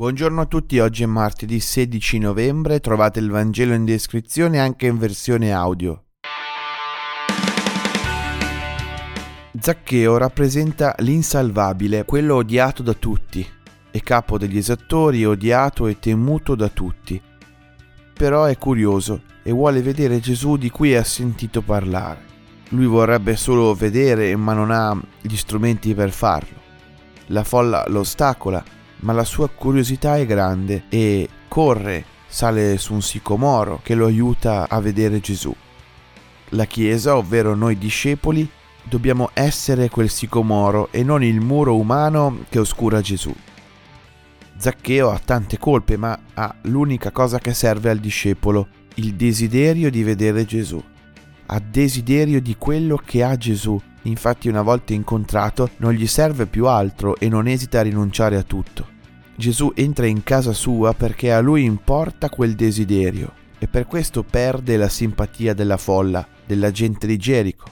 Buongiorno a tutti, oggi è martedì 16 novembre, trovate il Vangelo in descrizione anche in versione audio. Zaccheo rappresenta l'insalvabile, quello odiato da tutti, è capo degli esattori, odiato e temuto da tutti. Però è curioso e vuole vedere Gesù di cui ha sentito parlare. Lui vorrebbe solo vedere, ma non ha gli strumenti per farlo. La folla lo ostacola ma la sua curiosità è grande e corre, sale su un sicomoro che lo aiuta a vedere Gesù. La Chiesa, ovvero noi discepoli, dobbiamo essere quel sicomoro e non il muro umano che oscura Gesù. Zaccheo ha tante colpe, ma ha l'unica cosa che serve al discepolo, il desiderio di vedere Gesù. Ha desiderio di quello che ha Gesù Infatti una volta incontrato non gli serve più altro e non esita a rinunciare a tutto. Gesù entra in casa sua perché a lui importa quel desiderio e per questo perde la simpatia della folla, della gente di Gerico.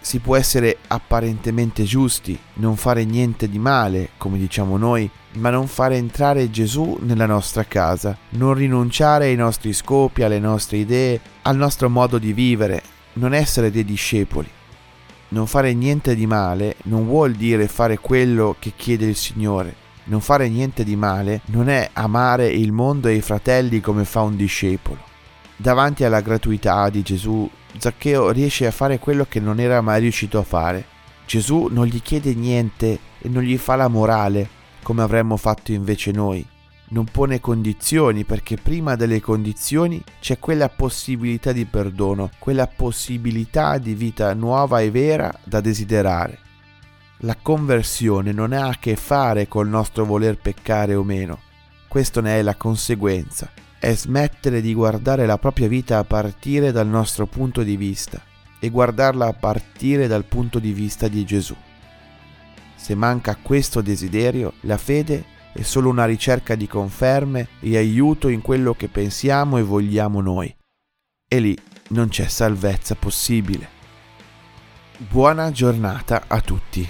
Si può essere apparentemente giusti, non fare niente di male, come diciamo noi, ma non fare entrare Gesù nella nostra casa, non rinunciare ai nostri scopi, alle nostre idee, al nostro modo di vivere, non essere dei discepoli. Non fare niente di male non vuol dire fare quello che chiede il Signore. Non fare niente di male non è amare il mondo e i fratelli come fa un discepolo. Davanti alla gratuità di Gesù, Zaccheo riesce a fare quello che non era mai riuscito a fare. Gesù non gli chiede niente e non gli fa la morale, come avremmo fatto invece noi non pone condizioni perché prima delle condizioni c'è quella possibilità di perdono, quella possibilità di vita nuova e vera da desiderare. La conversione non ha a che fare col nostro voler peccare o meno, questo ne è la conseguenza, è smettere di guardare la propria vita a partire dal nostro punto di vista e guardarla a partire dal punto di vista di Gesù. Se manca questo desiderio, la fede è solo una ricerca di conferme e aiuto in quello che pensiamo e vogliamo noi. E lì non c'è salvezza possibile. Buona giornata a tutti.